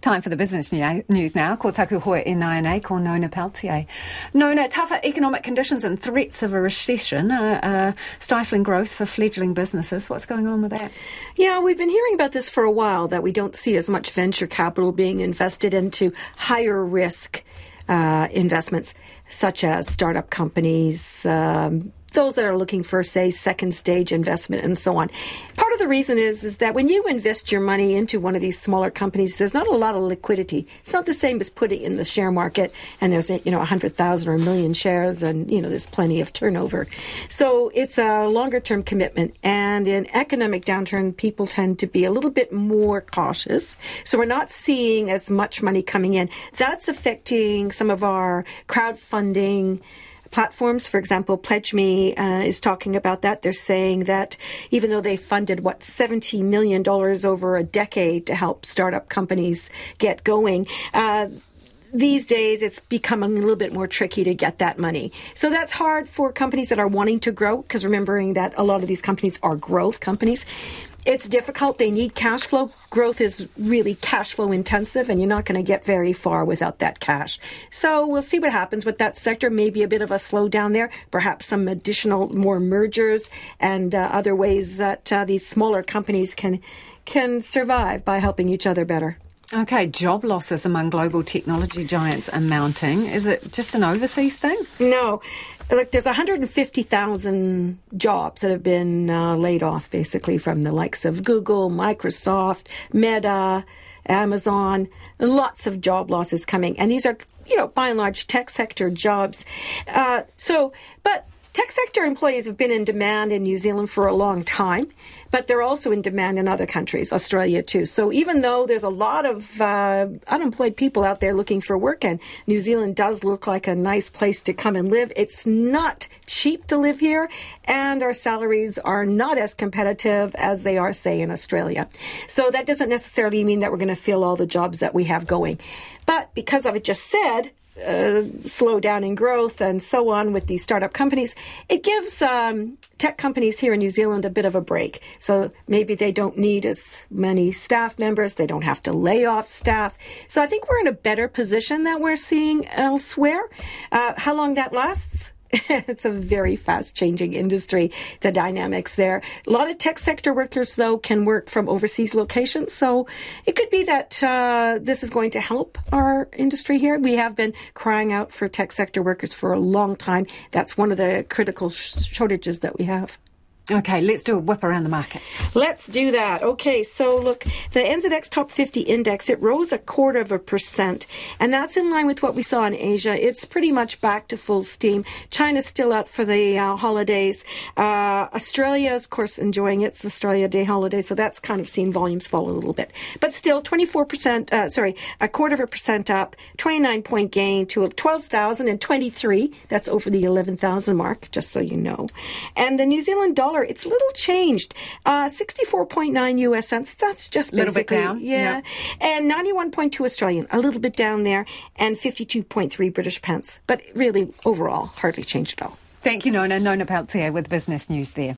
Time for the business news now. Ko taku hoa e nai ko Nona Pelletier. Nona, tougher economic conditions and threats of a recession are stifling growth for fledgling businesses. What's going on with that? Yeah, we've been hearing about this for a while, that we don't see as much venture capital being invested into higher risk uh, investments, such as startup companies, um, those that are looking for, say, second stage investment and so on. Part of the reason is is that when you invest your money into one of these smaller companies, there's not a lot of liquidity. It's not the same as putting in the share market and there's you know hundred thousand or a million shares and you know there's plenty of turnover. So it's a longer term commitment. And in economic downturn, people tend to be a little bit more cautious. So we're not seeing as much money coming in. That's affecting some of our crowdfunding platforms. For example, PledgeMe uh, is talking about that. They're saying that even though they funded what seventy million dollars over a decade to help startup companies get going. Uh, these days it's becoming a little bit more tricky to get that money. So that's hard for companies that are wanting to grow because remembering that a lot of these companies are growth companies it's difficult. They need cash flow. Growth is really cash flow intensive, and you're not going to get very far without that cash. So we'll see what happens with that sector. Maybe a bit of a slowdown there, perhaps some additional more mergers and uh, other ways that uh, these smaller companies can can survive by helping each other better. Okay, job losses among global technology giants are mounting. Is it just an overseas thing? No. Look, there's 150,000 jobs that have been uh, laid off basically from the likes of Google, Microsoft, Meta, Amazon, lots of job losses coming. And these are, you know, by and large tech sector jobs. Uh, so, but Tech sector employees have been in demand in New Zealand for a long time, but they're also in demand in other countries, Australia too. So even though there's a lot of uh, unemployed people out there looking for work, and New Zealand does look like a nice place to come and live, it's not cheap to live here, and our salaries are not as competitive as they are, say, in Australia. So that doesn't necessarily mean that we're going to fill all the jobs that we have going. But because I've just said, uh, slow down in growth and so on with these startup companies, it gives um, tech companies here in New Zealand a bit of a break. So maybe they don't need as many staff members, they don't have to lay off staff. So I think we're in a better position than we're seeing elsewhere. Uh, how long that lasts? it's a very fast changing industry, the dynamics there. A lot of tech sector workers, though, can work from overseas locations. So it could be that uh, this is going to help our industry here. We have been crying out for tech sector workers for a long time. That's one of the critical sh- shortages that we have. Okay, let's do a whip around the markets. Let's do that. Okay, so look, the NZX Top 50 Index, it rose a quarter of a percent, and that's in line with what we saw in Asia. It's pretty much back to full steam. China's still out for the uh, holidays. Uh, Australia, of course, enjoying its Australia Day holiday, so that's kind of seen volumes fall a little bit. But still, 24%, uh, sorry, a quarter of a percent up, 29 point gain to 12,023. That's over the 11,000 mark, just so you know. And the New Zealand dollar dollar, it's a little changed. Uh, 64.9 US cents. That's just a little bit down. Yeah. And 91.2 Australian, a little bit down there, and 52.3 British pence. But really, overall, hardly changed at all. Thank you, Nona. Nona Pelletier with Business News there.